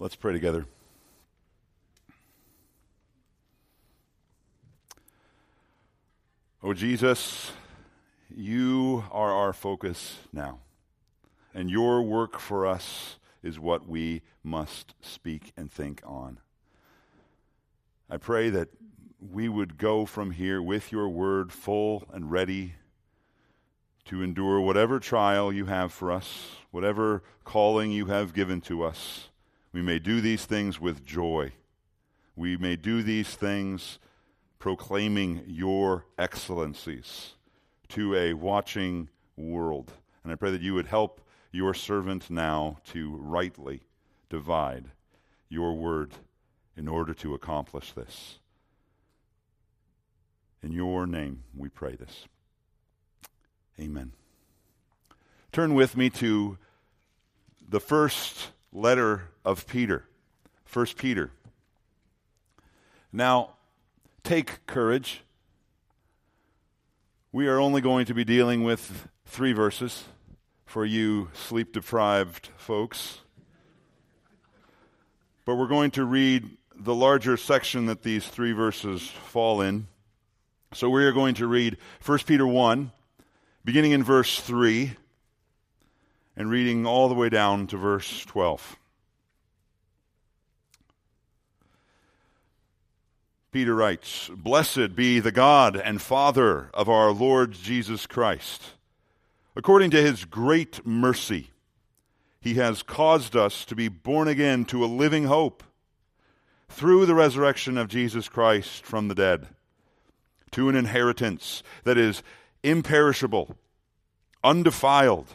Let's pray together. Oh, Jesus, you are our focus now. And your work for us is what we must speak and think on. I pray that we would go from here with your word full and ready to endure whatever trial you have for us, whatever calling you have given to us. We may do these things with joy. We may do these things proclaiming your excellencies to a watching world. And I pray that you would help your servant now to rightly divide your word in order to accomplish this. In your name we pray this. Amen. Turn with me to the first letter of Peter, First Peter. Now, take courage. We are only going to be dealing with three verses for you sleep deprived folks. But we're going to read the larger section that these three verses fall in. So we are going to read 1 Peter 1, beginning in verse 3 and reading all the way down to verse 12. Peter writes, Blessed be the God and Father of our Lord Jesus Christ. According to his great mercy, he has caused us to be born again to a living hope through the resurrection of Jesus Christ from the dead, to an inheritance that is imperishable, undefiled,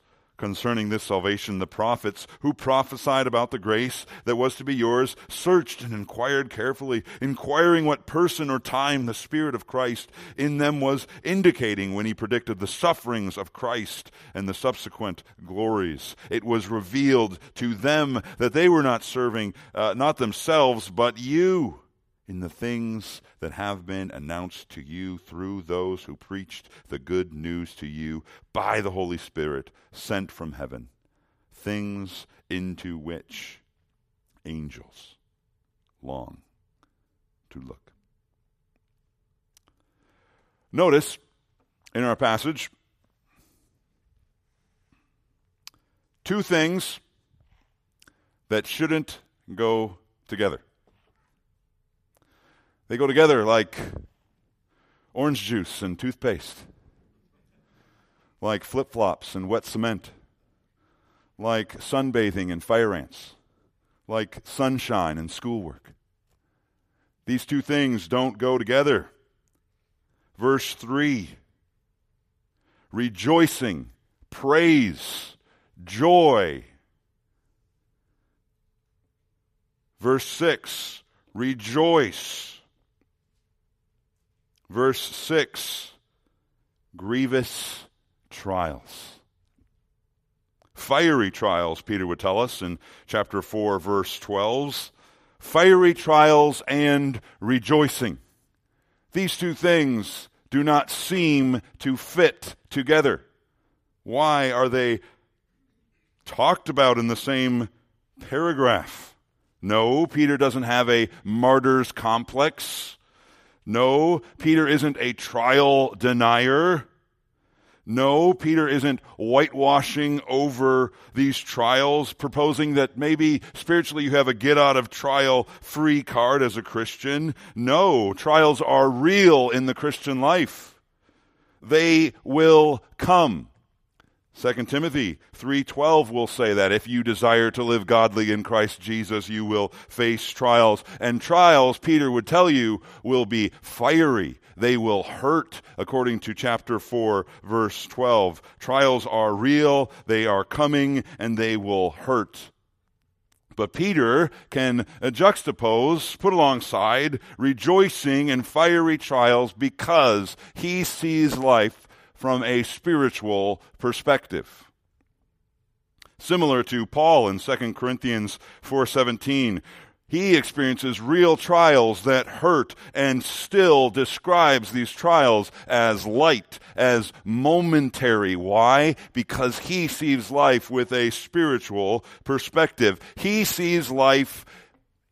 concerning this salvation, the prophets who prophesied about the grace that was to be yours searched and inquired carefully, inquiring what person or time the Spirit of Christ in them was indicating when he predicted the sufferings of Christ and the subsequent glories. It was revealed to them that they were not serving, uh, not themselves, but you in the things that have been announced to you through those who preached the good news to you by the Holy Spirit sent from heaven, things into which angels long to look. Notice in our passage two things that shouldn't go together. They go together like orange juice and toothpaste, like flip flops and wet cement, like sunbathing and fire ants, like sunshine and schoolwork. These two things don't go together. Verse 3 rejoicing, praise, joy. Verse 6 rejoice Verse 6 grievous trials. Fiery trials, Peter would tell us in chapter 4, verse 12. Fiery trials and rejoicing. These two things do not seem to fit together. Why are they talked about in the same paragraph? No, Peter doesn't have a martyr's complex. No, Peter isn't a trial denier. No, Peter isn't whitewashing over these trials, proposing that maybe spiritually you have a get out of trial free card as a Christian. No, trials are real in the Christian life. They will come. 2 Timothy 3:12 will say that if you desire to live godly in Christ Jesus you will face trials. And trials Peter would tell you will be fiery. They will hurt according to chapter 4 verse 12 trials are real they are coming and they will hurt. But Peter can juxtapose, put alongside, rejoicing in fiery trials because he sees life from a spiritual perspective. Similar to Paul in 2 Corinthians 4:17, he experiences real trials that hurt and still describes these trials as light, as momentary. Why? Because he sees life with a spiritual perspective. He sees life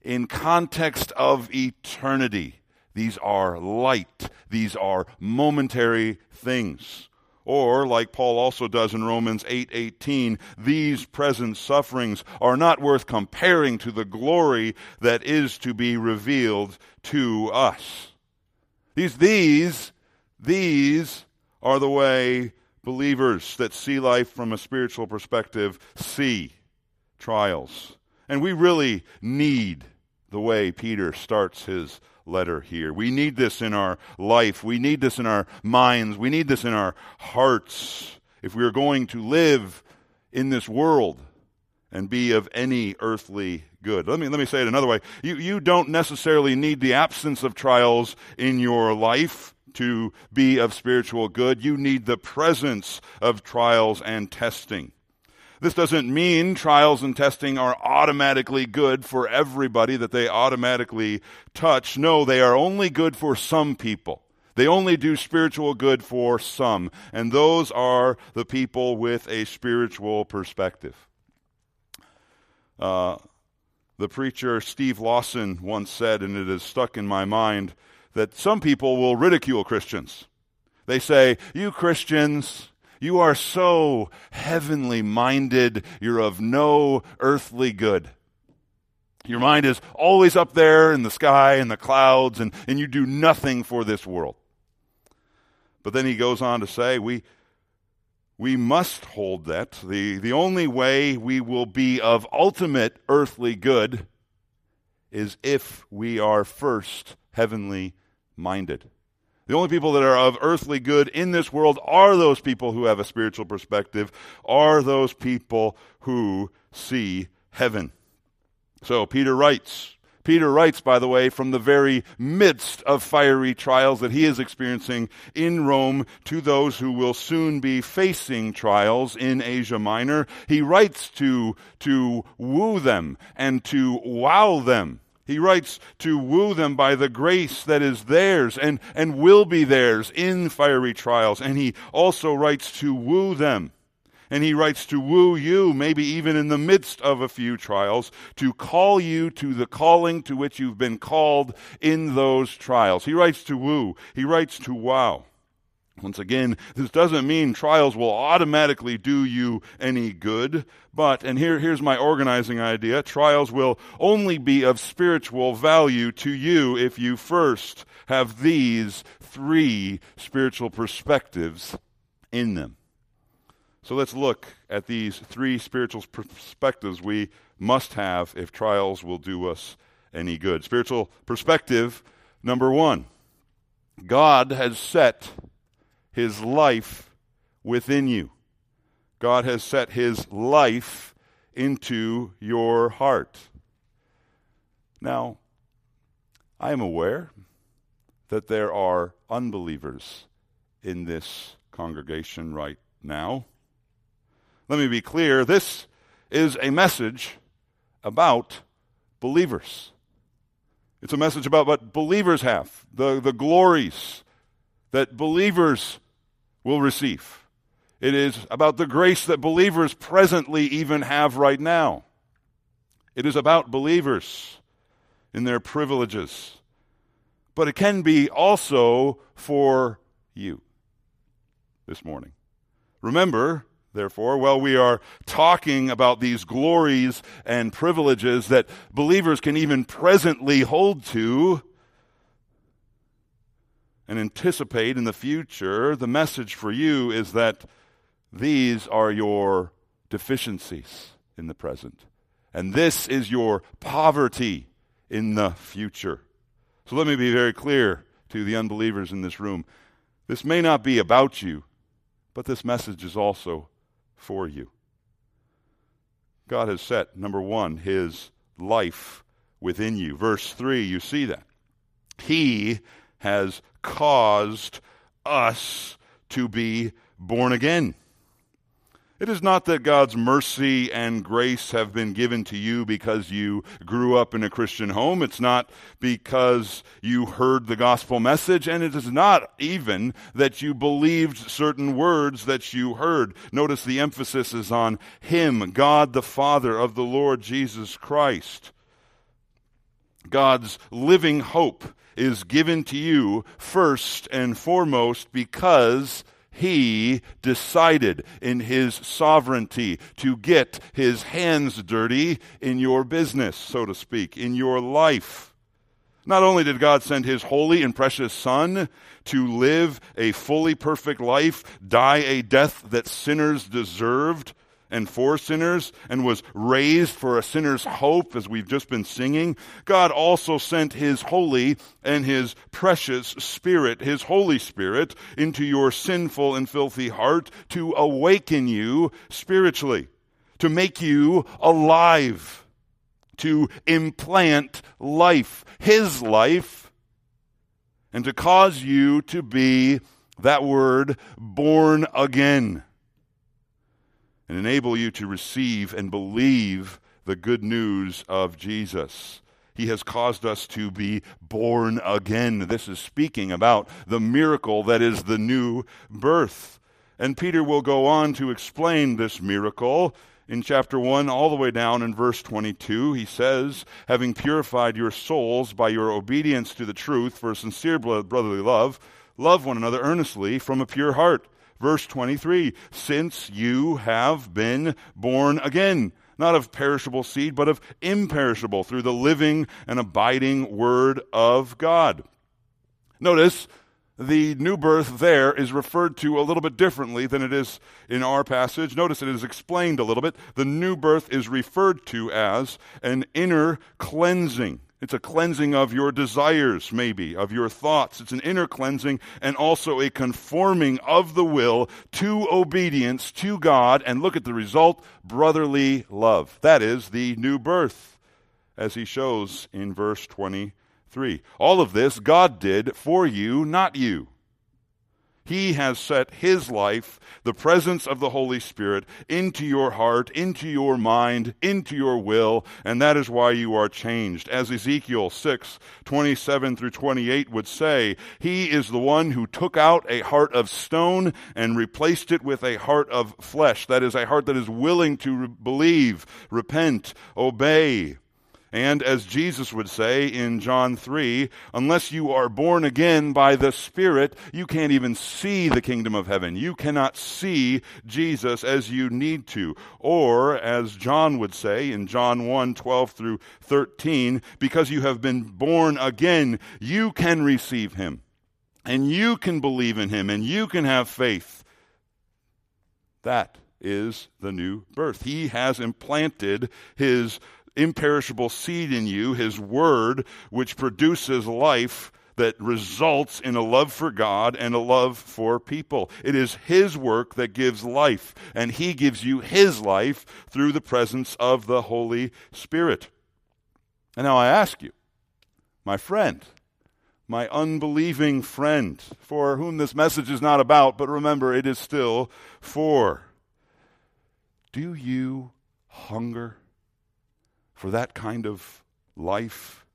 in context of eternity. These are light. These are momentary things. Or, like Paul also does in Romans 8:18, 8, these present sufferings are not worth comparing to the glory that is to be revealed to us. These, these, these are the way believers that see life from a spiritual perspective see trials. And we really need the way Peter starts his letter here. We need this in our life. We need this in our minds. We need this in our hearts if we are going to live in this world and be of any earthly good. Let me, let me say it another way. You, you don't necessarily need the absence of trials in your life to be of spiritual good. You need the presence of trials and testing. This doesn't mean trials and testing are automatically good for everybody, that they automatically touch. No, they are only good for some people. They only do spiritual good for some. And those are the people with a spiritual perspective. Uh, the preacher Steve Lawson once said, and it has stuck in my mind, that some people will ridicule Christians. They say, You Christians, you are so heavenly minded, you're of no earthly good. Your mind is always up there in the sky and the clouds, and, and you do nothing for this world. But then he goes on to say, we, we must hold that. The, the only way we will be of ultimate earthly good is if we are first heavenly minded. The only people that are of earthly good in this world are those people who have a spiritual perspective, are those people who see heaven. So Peter writes, Peter writes, by the way, from the very midst of fiery trials that he is experiencing in Rome to those who will soon be facing trials in Asia Minor. He writes to, to woo them and to wow them. He writes to woo them by the grace that is theirs and, and will be theirs in fiery trials. And he also writes to woo them. And he writes to woo you, maybe even in the midst of a few trials, to call you to the calling to which you've been called in those trials. He writes to woo. He writes to wow. Once again, this doesn't mean trials will automatically do you any good, but, and here, here's my organizing idea, trials will only be of spiritual value to you if you first have these three spiritual perspectives in them. So let's look at these three spiritual perspectives we must have if trials will do us any good. Spiritual perspective number one God has set his life within you. God has set his life into your heart. Now, I am aware that there are unbelievers in this congregation right now. Let me be clear this is a message about believers. It's a message about what believers have, the, the glories that believers will receive. It is about the grace that believers presently even have right now. It is about believers in their privileges. But it can be also for you this morning. Remember, therefore, while we are talking about these glories and privileges that believers can even presently hold to and anticipate in the future, the message for you is that these are your deficiencies in the present. And this is your poverty in the future. So let me be very clear to the unbelievers in this room. This may not be about you, but this message is also for you. God has set, number one, his life within you. Verse 3, you see that. He has caused us to be born again. It is not that God's mercy and grace have been given to you because you grew up in a Christian home. It's not because you heard the gospel message, and it is not even that you believed certain words that you heard. Notice the emphasis is on Him, God the Father of the Lord Jesus Christ. God's living hope is given to you first and foremost because he decided in his sovereignty to get his hands dirty in your business, so to speak, in your life. Not only did God send his holy and precious Son to live a fully perfect life, die a death that sinners deserved, and for sinners and was raised for a sinner's hope, as we've just been singing, God also sent His holy and His precious Spirit, His Holy Spirit, into your sinful and filthy heart to awaken you spiritually, to make you alive, to implant life, His life, and to cause you to be, that word, born again and enable you to receive and believe the good news of Jesus. He has caused us to be born again. This is speaking about the miracle that is the new birth. And Peter will go on to explain this miracle in chapter 1 all the way down in verse 22. He says, Having purified your souls by your obedience to the truth for sincere brotherly love, love one another earnestly from a pure heart Verse 23 Since you have been born again, not of perishable seed, but of imperishable, through the living and abiding Word of God. Notice the new birth there is referred to a little bit differently than it is in our passage. Notice it is explained a little bit. The new birth is referred to as an inner cleansing. It's a cleansing of your desires, maybe, of your thoughts. It's an inner cleansing and also a conforming of the will to obedience to God. And look at the result brotherly love. That is the new birth, as he shows in verse 23. All of this God did for you, not you. He has set His life, the presence of the Holy Spirit, into your heart, into your mind, into your will, and that is why you are changed. As Ezekiel 6, 27 through 28 would say, He is the one who took out a heart of stone and replaced it with a heart of flesh. That is, a heart that is willing to re- believe, repent, obey. And as Jesus would say in John 3, unless you are born again by the Spirit, you can't even see the kingdom of heaven. You cannot see Jesus as you need to. Or, as John would say in John 1 12 through 13, because you have been born again, you can receive him. And you can believe in him. And you can have faith. That is the new birth. He has implanted his imperishable seed in you, His Word, which produces life that results in a love for God and a love for people. It is His work that gives life, and He gives you His life through the presence of the Holy Spirit. And now I ask you, my friend, my unbelieving friend, for whom this message is not about, but remember, it is still for. Do you hunger for that kind of life?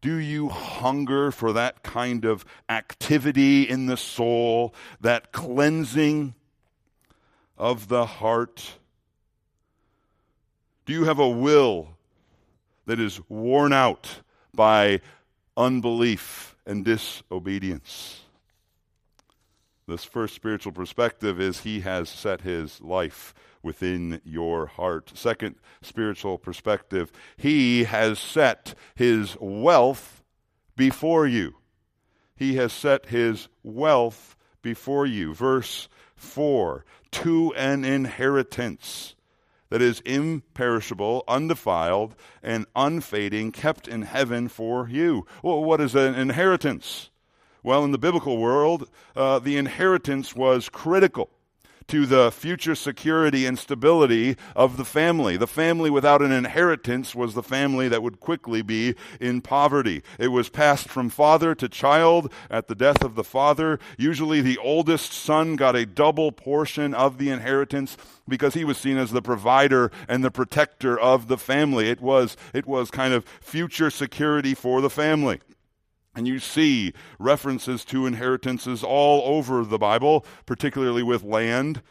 Do you hunger for that kind of activity in the soul, that cleansing of the heart? Do you have a will that is worn out by unbelief and disobedience? This first spiritual perspective is He has set His life within your heart. Second spiritual perspective, He has set His wealth before you. He has set His wealth before you. Verse 4 To an inheritance that is imperishable, undefiled, and unfading, kept in heaven for you. Well, what is an inheritance? Well, in the biblical world, uh, the inheritance was critical to the future security and stability of the family. The family without an inheritance was the family that would quickly be in poverty. It was passed from father to child at the death of the father. Usually the oldest son got a double portion of the inheritance because he was seen as the provider and the protector of the family. It was, it was kind of future security for the family. And you see references to inheritances all over the Bible, particularly with land,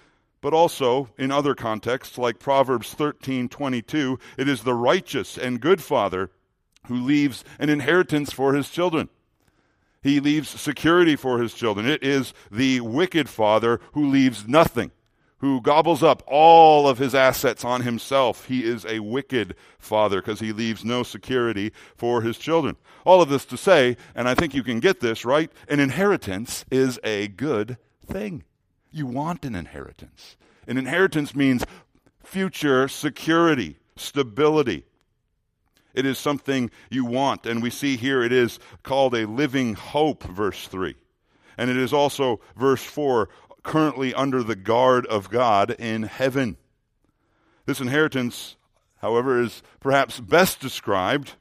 but also in other contexts like Proverbs 13:22, it is the righteous and good father who leaves an inheritance for his children. He leaves security for his children. It is the wicked father who leaves nothing who gobbles up all of his assets on himself. He is a wicked father because he leaves no security for his children. All of this to say, and I think you can get this, right? An inheritance is a good thing. You want an inheritance. An inheritance means future security, stability. It is something you want. And we see here it is called a living hope, verse 3. And it is also, verse 4, currently under the guard of God in heaven. This inheritance, however, is perhaps best described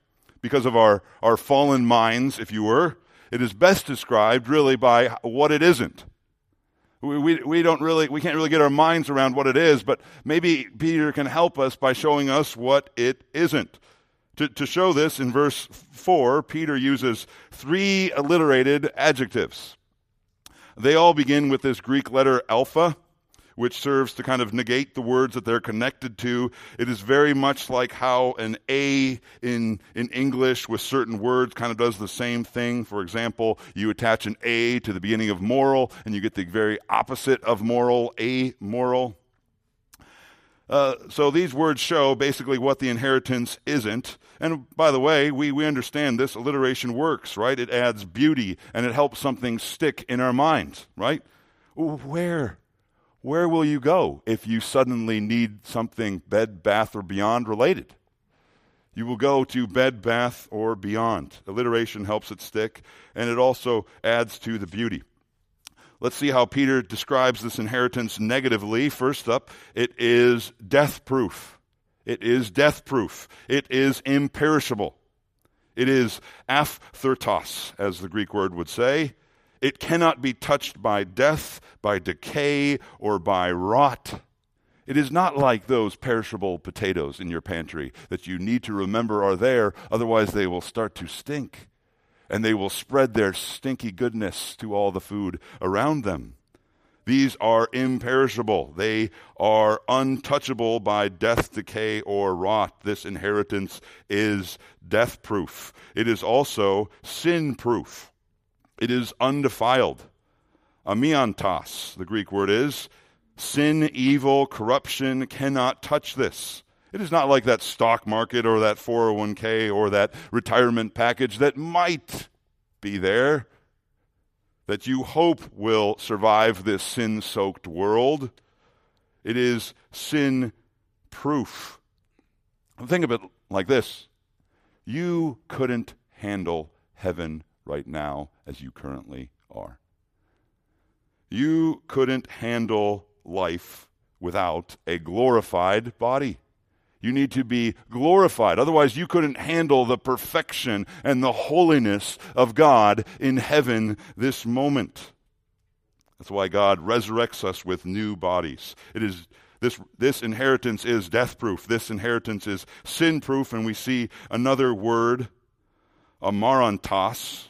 because of our, our fallen minds, if you were. It is best described really by what it isn't. We, we, we don't really, we can't really get our minds around what it is, but maybe Peter can help us by showing us what it isn't. To, to show this, in verse 4, Peter uses three alliterated adjectives. They all begin with this Greek letter alpha, which serves to kind of negate the words that they're connected to. It is very much like how an A in, in English with certain words kind of does the same thing. For example, you attach an A to the beginning of moral, and you get the very opposite of moral, amoral. Uh, so these words show basically what the inheritance isn't. And by the way, we, we understand this alliteration works, right? It adds beauty and it helps something stick in our minds, right? Where? Where will you go if you suddenly need something bed, bath, or beyond related? You will go to bed, bath, or beyond. Alliteration helps it stick, and it also adds to the beauty. Let's see how Peter describes this inheritance negatively. First up, it is death proof. It is death proof. It is imperishable. It is aphthartos, as the Greek word would say. It cannot be touched by death, by decay, or by rot. It is not like those perishable potatoes in your pantry that you need to remember are there, otherwise, they will start to stink and they will spread their stinky goodness to all the food around them. These are imperishable. They are untouchable by death, decay, or rot. This inheritance is death proof. It is also sin proof. It is undefiled. Amiantos, the Greek word is. Sin, evil, corruption cannot touch this. It is not like that stock market or that 401k or that retirement package that might be there, that you hope will survive this sin soaked world. It is sin proof. Think of it like this you couldn't handle heaven right now as you currently are. You couldn't handle life without a glorified body. You need to be glorified. Otherwise, you couldn't handle the perfection and the holiness of God in heaven this moment. That's why God resurrects us with new bodies. It is this, this inheritance is death proof. This inheritance is sin proof. And we see another word, amarantos.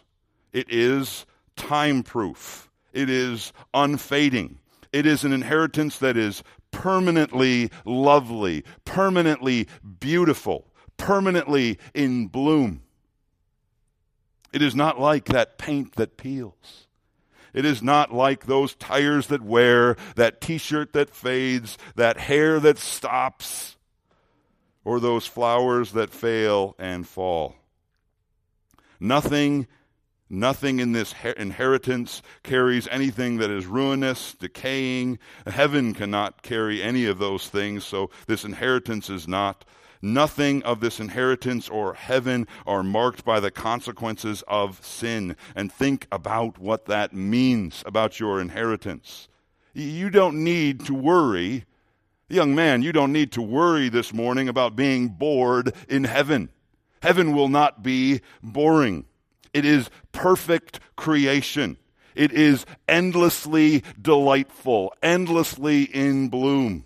It is time proof. It is unfading. It is an inheritance that is permanently lovely, permanently beautiful, permanently in bloom. It is not like that paint that peels. It is not like those tires that wear, that t shirt that fades, that hair that stops, or those flowers that fail and fall. Nothing, nothing in this inheritance carries anything that is ruinous, decaying. Heaven cannot carry any of those things, so this inheritance is not Nothing of this inheritance or heaven are marked by the consequences of sin. And think about what that means about your inheritance. You don't need to worry. Young man, you don't need to worry this morning about being bored in heaven. Heaven will not be boring. It is perfect creation. It is endlessly delightful, endlessly in bloom.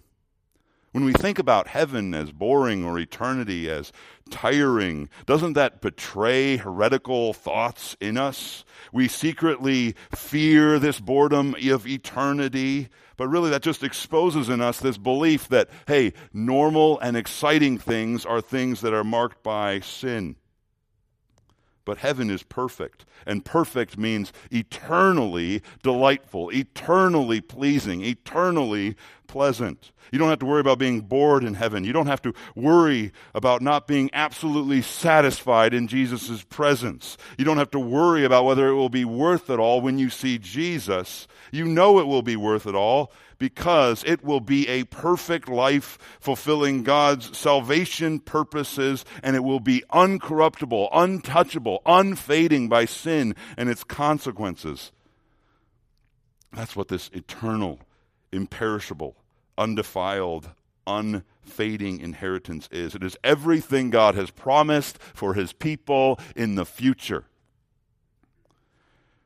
When we think about heaven as boring or eternity as tiring, doesn't that betray heretical thoughts in us? We secretly fear this boredom of eternity, but really that just exposes in us this belief that, hey, normal and exciting things are things that are marked by sin. But heaven is perfect. And perfect means eternally delightful, eternally pleasing, eternally pleasant. You don't have to worry about being bored in heaven. You don't have to worry about not being absolutely satisfied in Jesus' presence. You don't have to worry about whether it will be worth it all when you see Jesus. You know it will be worth it all because it will be a perfect life fulfilling God's salvation purposes and it will be uncorruptible, untouchable, unfading by sin and its consequences. That's what this eternal, imperishable, undefiled, unfading inheritance is. It is everything God has promised for his people in the future.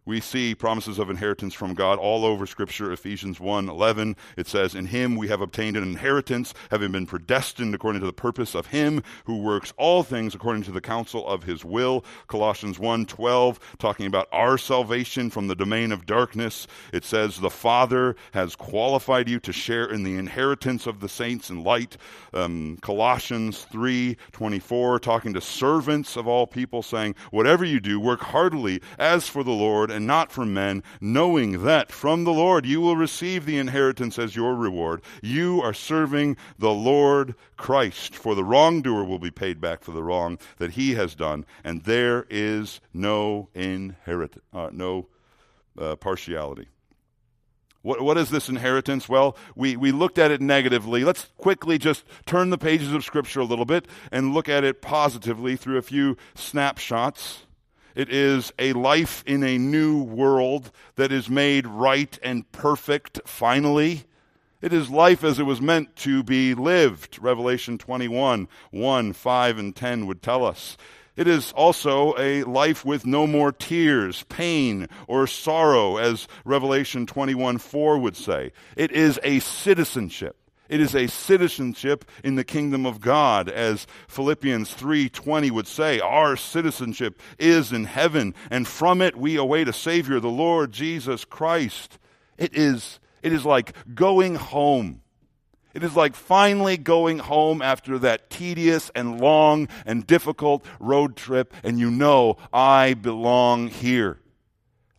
We see promises of inheritance from God all over Scripture. Ephesians 1 11, it says, In him we have obtained an inheritance, having been predestined according to the purpose of him who works all things according to the counsel of his will. Colossians 1 12, talking about our salvation from the domain of darkness. It says, The Father has qualified you to share in the inheritance of the saints in light. Um, Colossians 3 24, talking to servants of all people, saying, Whatever you do, work heartily as for the Lord and not from men, knowing that from the Lord you will receive the inheritance as your reward. You are serving the Lord Christ, for the wrongdoer will be paid back for the wrong that he has done, and there is no inherit, uh, no uh, partiality. What, what is this inheritance? Well, we, we looked at it negatively. Let's quickly just turn the pages of Scripture a little bit and look at it positively through a few snapshots. It is a life in a new world that is made right and perfect finally. It is life as it was meant to be lived. Revelation 21, 1, 5, and 10 would tell us. It is also a life with no more tears, pain, or sorrow, as Revelation 21, 4 would say. It is a citizenship. It is a citizenship in the kingdom of God, as Philippians 3:20 would say, our citizenship is in heaven, and from it we await a savior, the Lord Jesus Christ. It is it is like going home. It is like finally going home after that tedious and long and difficult road trip, and you know, I belong here.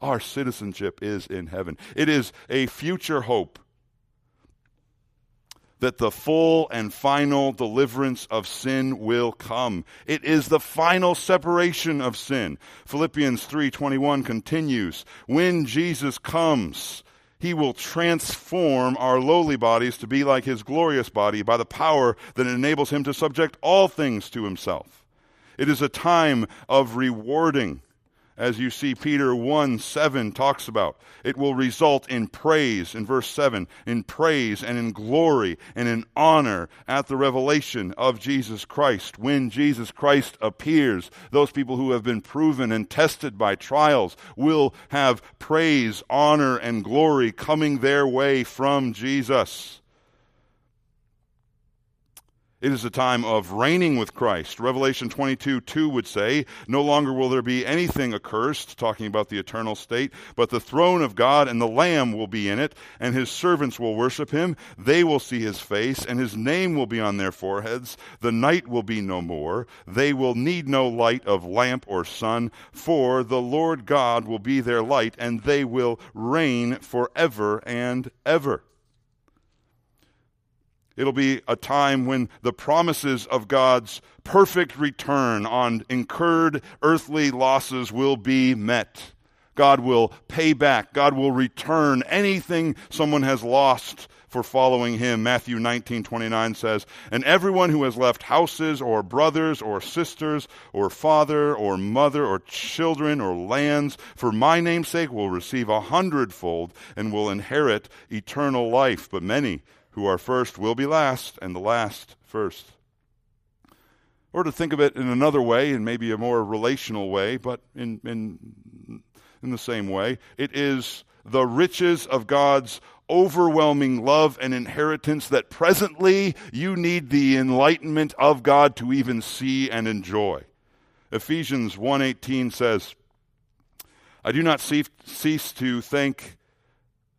Our citizenship is in heaven. It is a future hope that the full and final deliverance of sin will come. It is the final separation of sin. Philippians 3:21 continues, when Jesus comes, he will transform our lowly bodies to be like his glorious body by the power that enables him to subject all things to himself. It is a time of rewarding as you see Peter 1 7 talks about. It will result in praise in verse 7, in praise and in glory and in honor at the revelation of Jesus Christ. When Jesus Christ appears, those people who have been proven and tested by trials will have praise, honor, and glory coming their way from Jesus. It is a time of reigning with Christ. Revelation 22 2 would say, No longer will there be anything accursed, talking about the eternal state, but the throne of God and the Lamb will be in it, and his servants will worship him. They will see his face, and his name will be on their foreheads. The night will be no more. They will need no light of lamp or sun, for the Lord God will be their light, and they will reign forever and ever. It'll be a time when the promises of God's perfect return on incurred earthly losses will be met. God will pay back. God will return anything someone has lost for following him. Matthew 19:29 says, "And everyone who has left houses or brothers or sisters or father or mother or children or lands for my name's sake will receive a hundredfold and will inherit eternal life. But many who are first will be last, and the last first. Or to think of it in another way, in maybe a more relational way, but in, in, in the same way, it is the riches of God's overwhelming love and inheritance that presently you need the enlightenment of God to even see and enjoy. Ephesians 1:18 says, "I do not cease to thank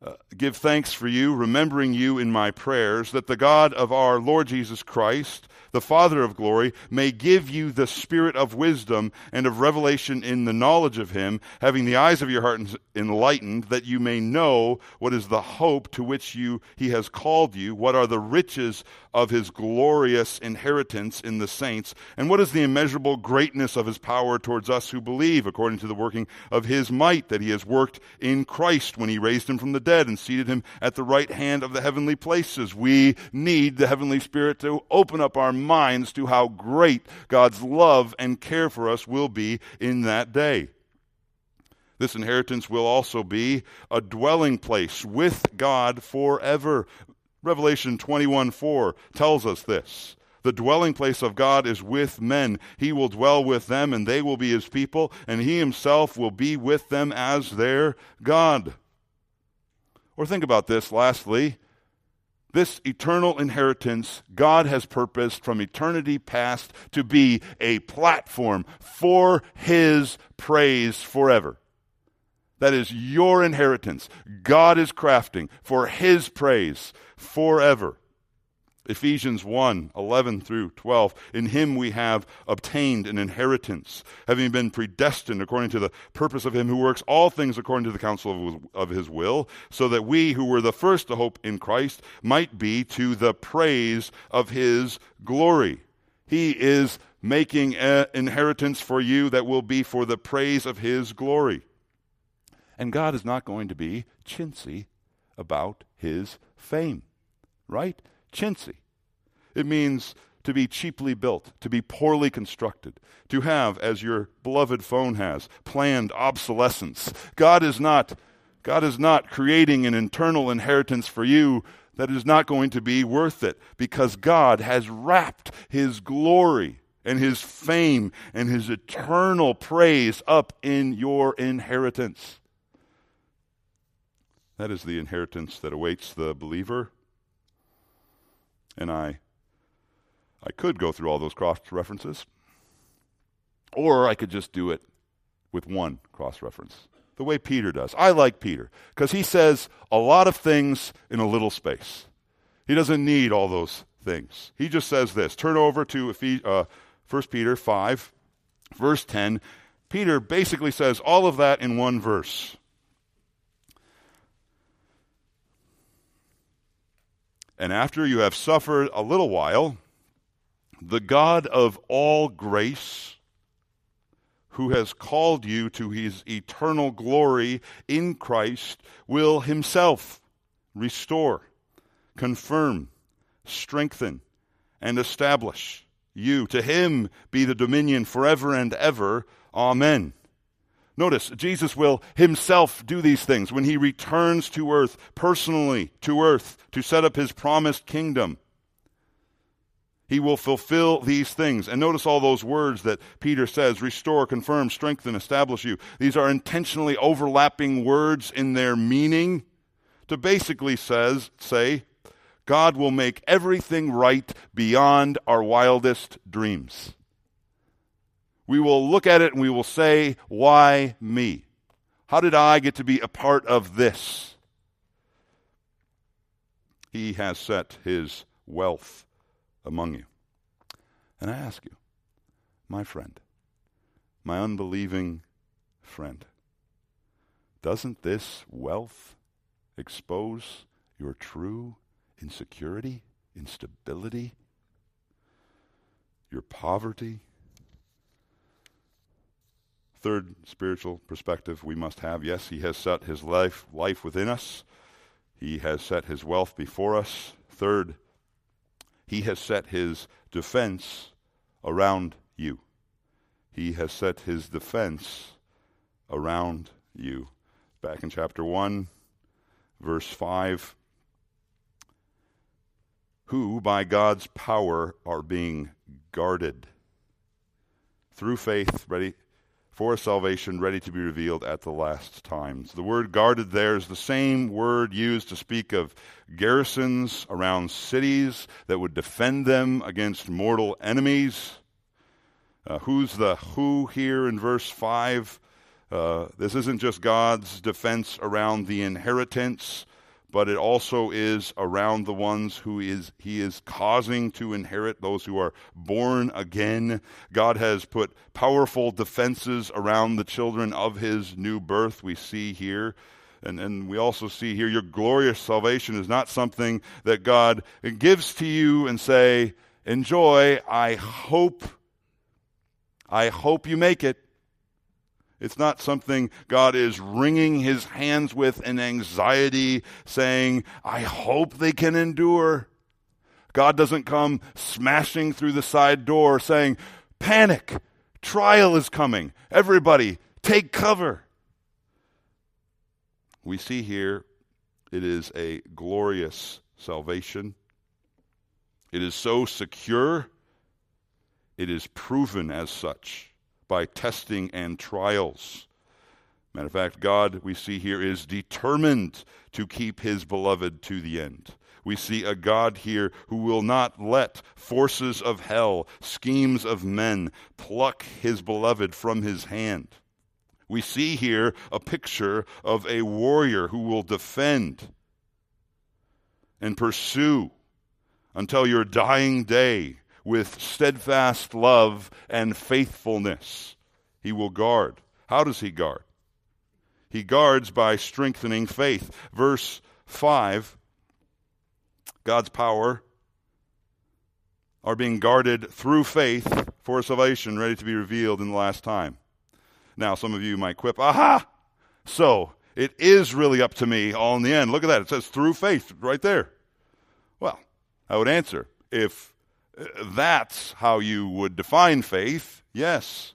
uh, give thanks for you, remembering you in my prayers, that the God of our Lord Jesus Christ, the Father of glory, may give you the spirit of wisdom and of revelation in the knowledge of him, having the eyes of your heart enlightened, that you may know what is the hope to which you he has called you, what are the riches of his glorious inheritance in the saints, and what is the immeasurable greatness of his power towards us who believe, according to the working of his might that he has worked in Christ when he raised him from the dead and seated him at the right hand of the heavenly places. We need the Heavenly Spirit to open up our minds to how great God's love and care for us will be in that day. This inheritance will also be a dwelling place with God forever. Revelation 21 4 tells us this. The dwelling place of God is with men. He will dwell with them, and they will be his people, and he himself will be with them as their God. Or think about this lastly. This eternal inheritance God has purposed from eternity past to be a platform for His praise forever. That is your inheritance. God is crafting for His praise forever. Ephesians 1 11 through 12. In him we have obtained an inheritance, having been predestined according to the purpose of him who works all things according to the counsel of, his will, so that we who were the first to hope in Christ might be to the praise of his glory. He is making an inheritance for you that will be for the praise of his glory. And God is not going to be chintzy about his fame, right? Chintzy. It means to be cheaply built, to be poorly constructed, to have, as your beloved phone has, planned obsolescence. God is not, God is not creating an internal inheritance for you that is not going to be worth it because God has wrapped his glory and his fame and his eternal praise up in your inheritance. That is the inheritance that awaits the believer and I I could go through all those cross references. Or I could just do it with one cross reference, the way Peter does. I like Peter because he says a lot of things in a little space. He doesn't need all those things. He just says this. Turn over to uh, 1 Peter 5, verse 10. Peter basically says all of that in one verse. And after you have suffered a little while, the God of all grace, who has called you to his eternal glory in Christ, will himself restore, confirm, strengthen, and establish you. To him be the dominion forever and ever. Amen. Notice, Jesus will himself do these things when he returns to earth, personally to earth, to set up his promised kingdom. He will fulfill these things. And notice all those words that Peter says restore, confirm, strengthen, establish you. These are intentionally overlapping words in their meaning to basically says, say, God will make everything right beyond our wildest dreams. We will look at it and we will say, Why me? How did I get to be a part of this? He has set his wealth among you. And I ask you, my friend, my unbelieving friend, doesn't this wealth expose your true insecurity, instability, your poverty? Third spiritual perspective we must have yes, he has set his life, life within us. He has set his wealth before us. Third, he has set his defense around you. He has set his defense around you. Back in chapter 1, verse 5 who by God's power are being guarded through faith, ready for salvation ready to be revealed at the last times. The word guarded there is the same word used to speak of garrisons around cities that would defend them against mortal enemies. Uh, who's the who here in verse 5? Uh, this isn't just God's defense around the inheritance but it also is around the ones who is he is causing to inherit those who are born again. God has put powerful defenses around the children of his new birth we see here. And, and we also see here your glorious salvation is not something that god gives to you and say enjoy i hope i hope you make it it's not something God is wringing his hands with in anxiety, saying, I hope they can endure. God doesn't come smashing through the side door saying, Panic! Trial is coming. Everybody, take cover. We see here it is a glorious salvation. It is so secure, it is proven as such by testing and trials. Matter of fact, God, we see here, is determined to keep his beloved to the end. We see a God here who will not let forces of hell, schemes of men, pluck his beloved from his hand. We see here a picture of a warrior who will defend and pursue until your dying day with steadfast love and faithfulness. He will guard. How does he guard? He guards by strengthening faith. Verse 5 God's power are being guarded through faith for salvation ready to be revealed in the last time. Now, some of you might quip, aha! So, it is really up to me all in the end. Look at that. It says through faith right there. Well, I would answer if that's how you would define faith, yes.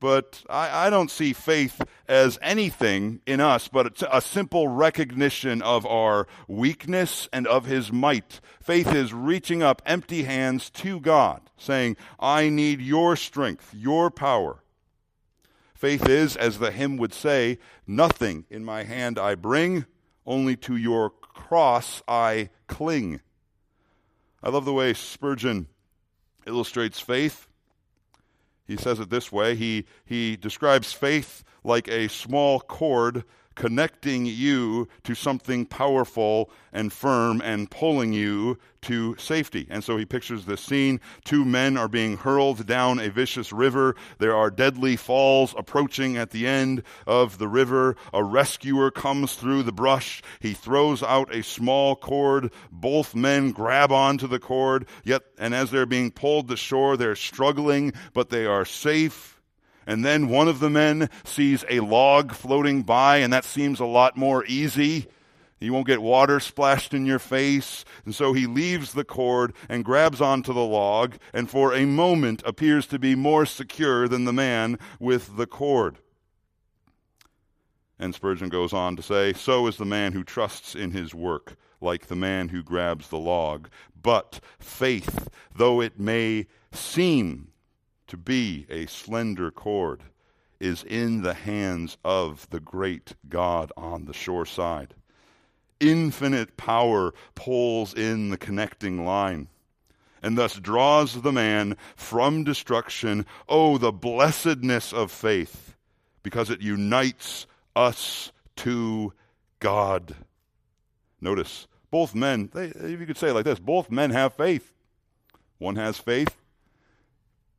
But I, I, don't see faith as anything in us but a simple recognition of our weakness and of His might. Faith is reaching up empty hands to God, saying, I need your strength, your power. Faith is, as the hymn would say, nothing in my hand I bring, only to your cross I cling. I love the way Spurgeon illustrates faith. He says it this way he, he describes faith like a small cord connecting you to something powerful and firm and pulling you to safety. And so he pictures this scene. Two men are being hurled down a vicious river. There are deadly falls approaching at the end of the river. A rescuer comes through the brush. He throws out a small cord. Both men grab onto the cord. Yet, and as they're being pulled to shore, they're struggling, but they are safe and then one of the men sees a log floating by, and that seems a lot more easy. You won't get water splashed in your face. And so he leaves the cord and grabs onto the log, and for a moment appears to be more secure than the man with the cord. And Spurgeon goes on to say, So is the man who trusts in his work, like the man who grabs the log. But faith, though it may seem to be a slender cord is in the hands of the great God on the shore side. infinite power pulls in the connecting line and thus draws the man from destruction. Oh, the blessedness of faith, because it unites us to God. Notice, both men, they, you could say like this, both men have faith. One has faith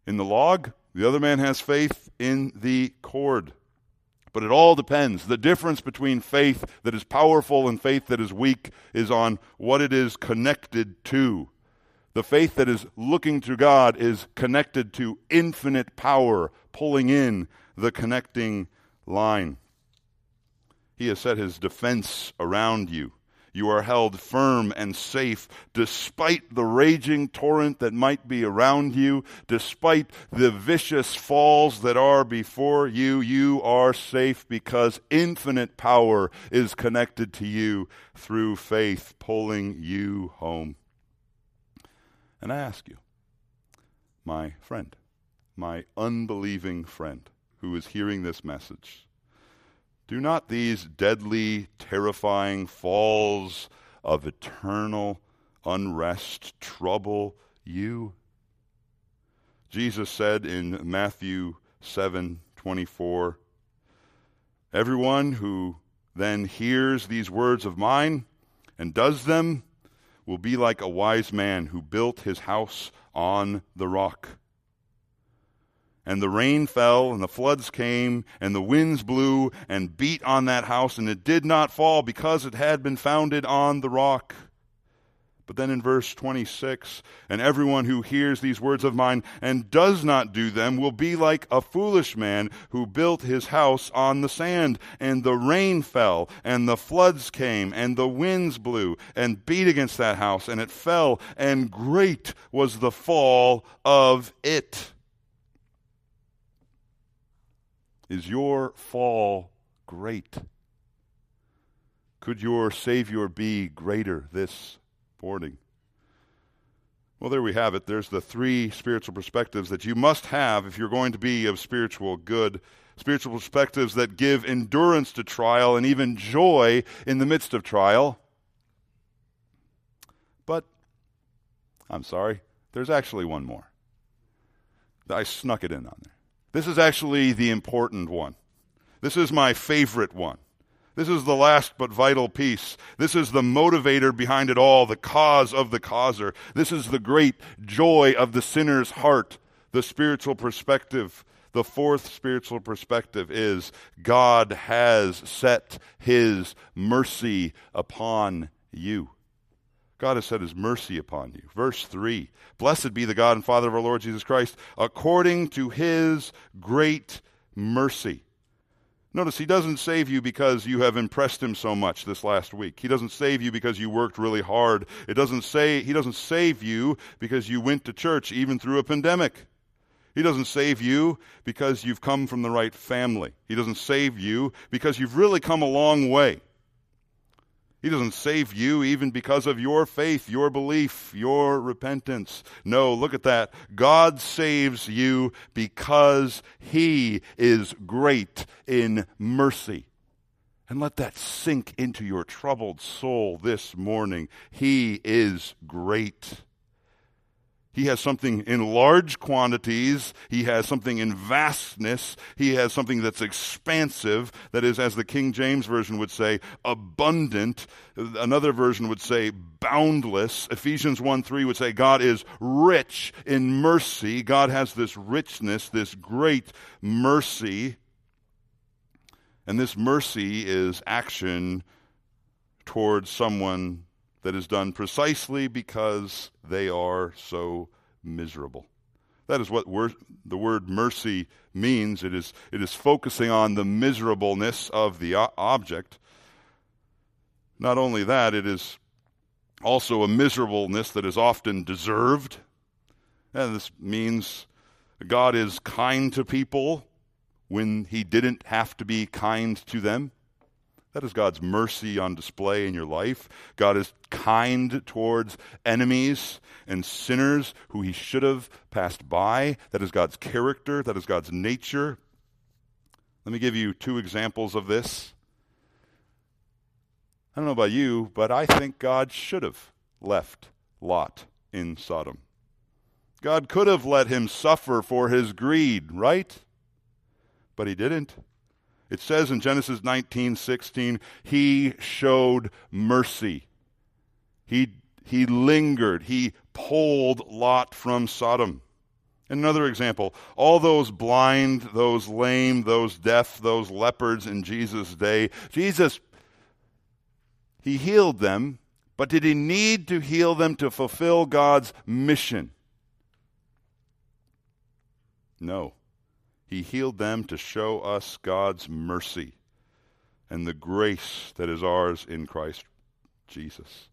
in the log, the other man has faith in the cord. But it all depends. The difference between faith that is powerful and faith that is weak is on what it is connected to. The faith that is looking to God is connected to infinite power, pulling in the connecting line. He has set his defense around you. You are held firm and safe despite the raging torrent that might be around you, despite the vicious falls that are before you. You are safe because infinite power is connected to you through faith, pulling you home. And I ask you, my friend, my unbelieving friend who is hearing this message, do not these deadly, terrifying falls of eternal unrest trouble you? Jesus said in Matthew 7:24, Everyone who then hears these words of mine and does them will be like a wise man who built his house on the rock. And the rain fell, and the floods came, and the winds blew and beat on that house, and it did not fall because it had been founded on the rock. But then in verse 26, and everyone who hears these words of mine and does not do them will be like a foolish man who built his house on the sand. And the rain fell, and the floods came, and the winds blew and beat against that house, and it fell, and great was the fall of it. Is your fall great? Could your Savior be greater this morning. Well, there we have it. There's the three spiritual perspectives that you must have if you're going to be of spiritual good. Spiritual perspectives that give endurance to trial and even joy in the midst of trial. But, I'm sorry, there's actually one more. I snuck it in on there. This is actually the important one. This is my favorite one. This is the last but vital piece. This is the motivator behind it all, the cause of the causer. This is the great joy of the sinner's heart, the spiritual perspective. The fourth spiritual perspective is God has set his mercy upon you. God has set his mercy upon you. Verse 3 Blessed be the God and Father of our Lord Jesus Christ, according to his great mercy. Notice he doesn't save you because you have impressed him so much this last week. He doesn't save you because you worked really hard. It doesn't say he doesn't save you because you went to church even through a pandemic. He doesn't save you because you've come from the right family. He doesn't save you because you've really come a long way. He doesn't save you even because of your faith, your belief, your repentance. No, look at that. God saves you because He is great in mercy. And let that sink into your troubled soul this morning. He is great. He has something in large quantities. He has something in vastness. He has something that's expansive, that is, as the King James Version would say, abundant. Another version would say boundless. Ephesians 1 3 would say God is rich in mercy. God has this richness, this great mercy. And this mercy is action towards someone that is done precisely because they are so miserable. That is what wor- the word mercy means. It is, it is focusing on the miserableness of the o- object. Not only that, it is also a miserableness that is often deserved. And this means God is kind to people when he didn't have to be kind to them. That is God's mercy on display in your life. God is kind towards enemies and sinners who he should have passed by. That is God's character. That is God's nature. Let me give you two examples of this. I don't know about you, but I think God should have left Lot in Sodom. God could have let him suffer for his greed, right? But he didn't. It says in Genesis 19:16, he showed mercy. He he lingered. He pulled Lot from Sodom. Another example, all those blind, those lame, those deaf, those leopards in Jesus' day, Jesus he healed them, but did he need to heal them to fulfill God's mission? No. He healed them to show us God's mercy and the grace that is ours in Christ Jesus.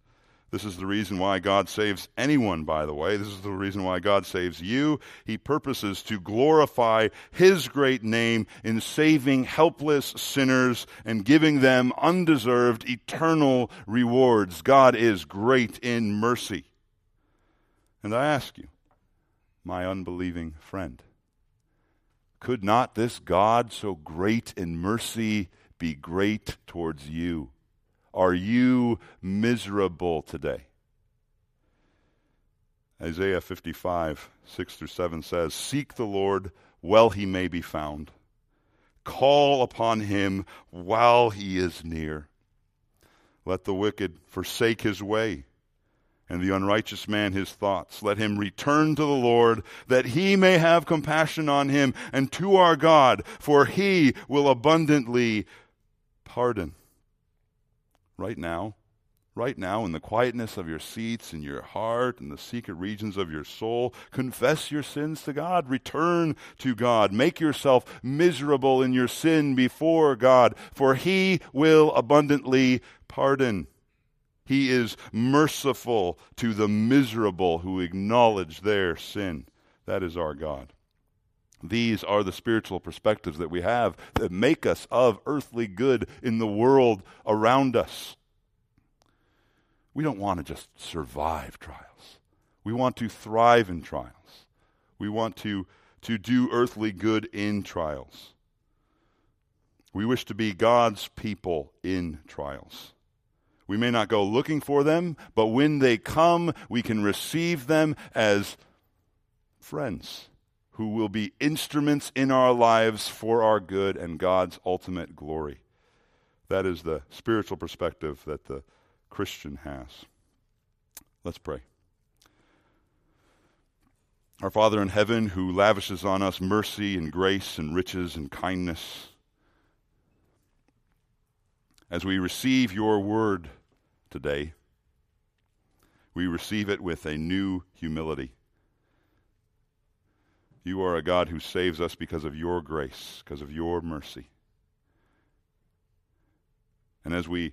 This is the reason why God saves anyone, by the way. This is the reason why God saves you. He purposes to glorify His great name in saving helpless sinners and giving them undeserved eternal rewards. God is great in mercy. And I ask you, my unbelieving friend, could not this God, so great in mercy, be great towards you? Are you miserable today? Isaiah 55, 6 through 7 says, Seek the Lord while he may be found. Call upon him while he is near. Let the wicked forsake his way and the unrighteous man his thoughts. Let him return to the Lord, that he may have compassion on him, and to our God, for he will abundantly pardon. Right now, right now, in the quietness of your seats, in your heart, in the secret regions of your soul, confess your sins to God. Return to God. Make yourself miserable in your sin before God, for he will abundantly pardon. He is merciful to the miserable who acknowledge their sin. That is our God. These are the spiritual perspectives that we have that make us of earthly good in the world around us. We don't want to just survive trials. We want to thrive in trials. We want to, to do earthly good in trials. We wish to be God's people in trials. We may not go looking for them, but when they come, we can receive them as friends who will be instruments in our lives for our good and God's ultimate glory. That is the spiritual perspective that the Christian has. Let's pray. Our Father in heaven, who lavishes on us mercy and grace and riches and kindness, as we receive your word today, we receive it with a new humility. You are a God who saves us because of your grace, because of your mercy. And as we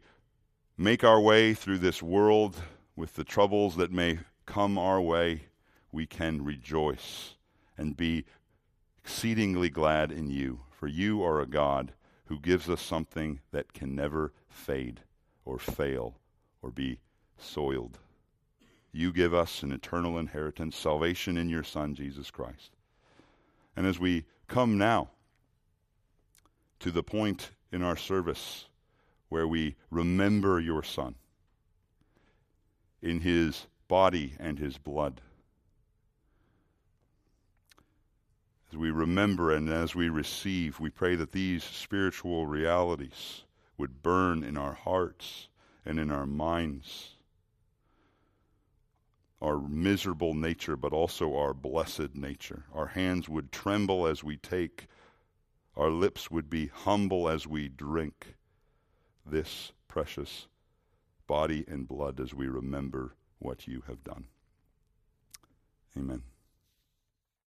make our way through this world with the troubles that may come our way, we can rejoice and be exceedingly glad in you. For you are a God who gives us something that can never fade or fail or be soiled. You give us an eternal inheritance, salvation in your Son, Jesus Christ. And as we come now to the point in our service where we remember your Son in his body and his blood, as we remember and as we receive, we pray that these spiritual realities would burn in our hearts and in our minds. Our miserable nature, but also our blessed nature. Our hands would tremble as we take, our lips would be humble as we drink this precious body and blood as we remember what you have done. Amen.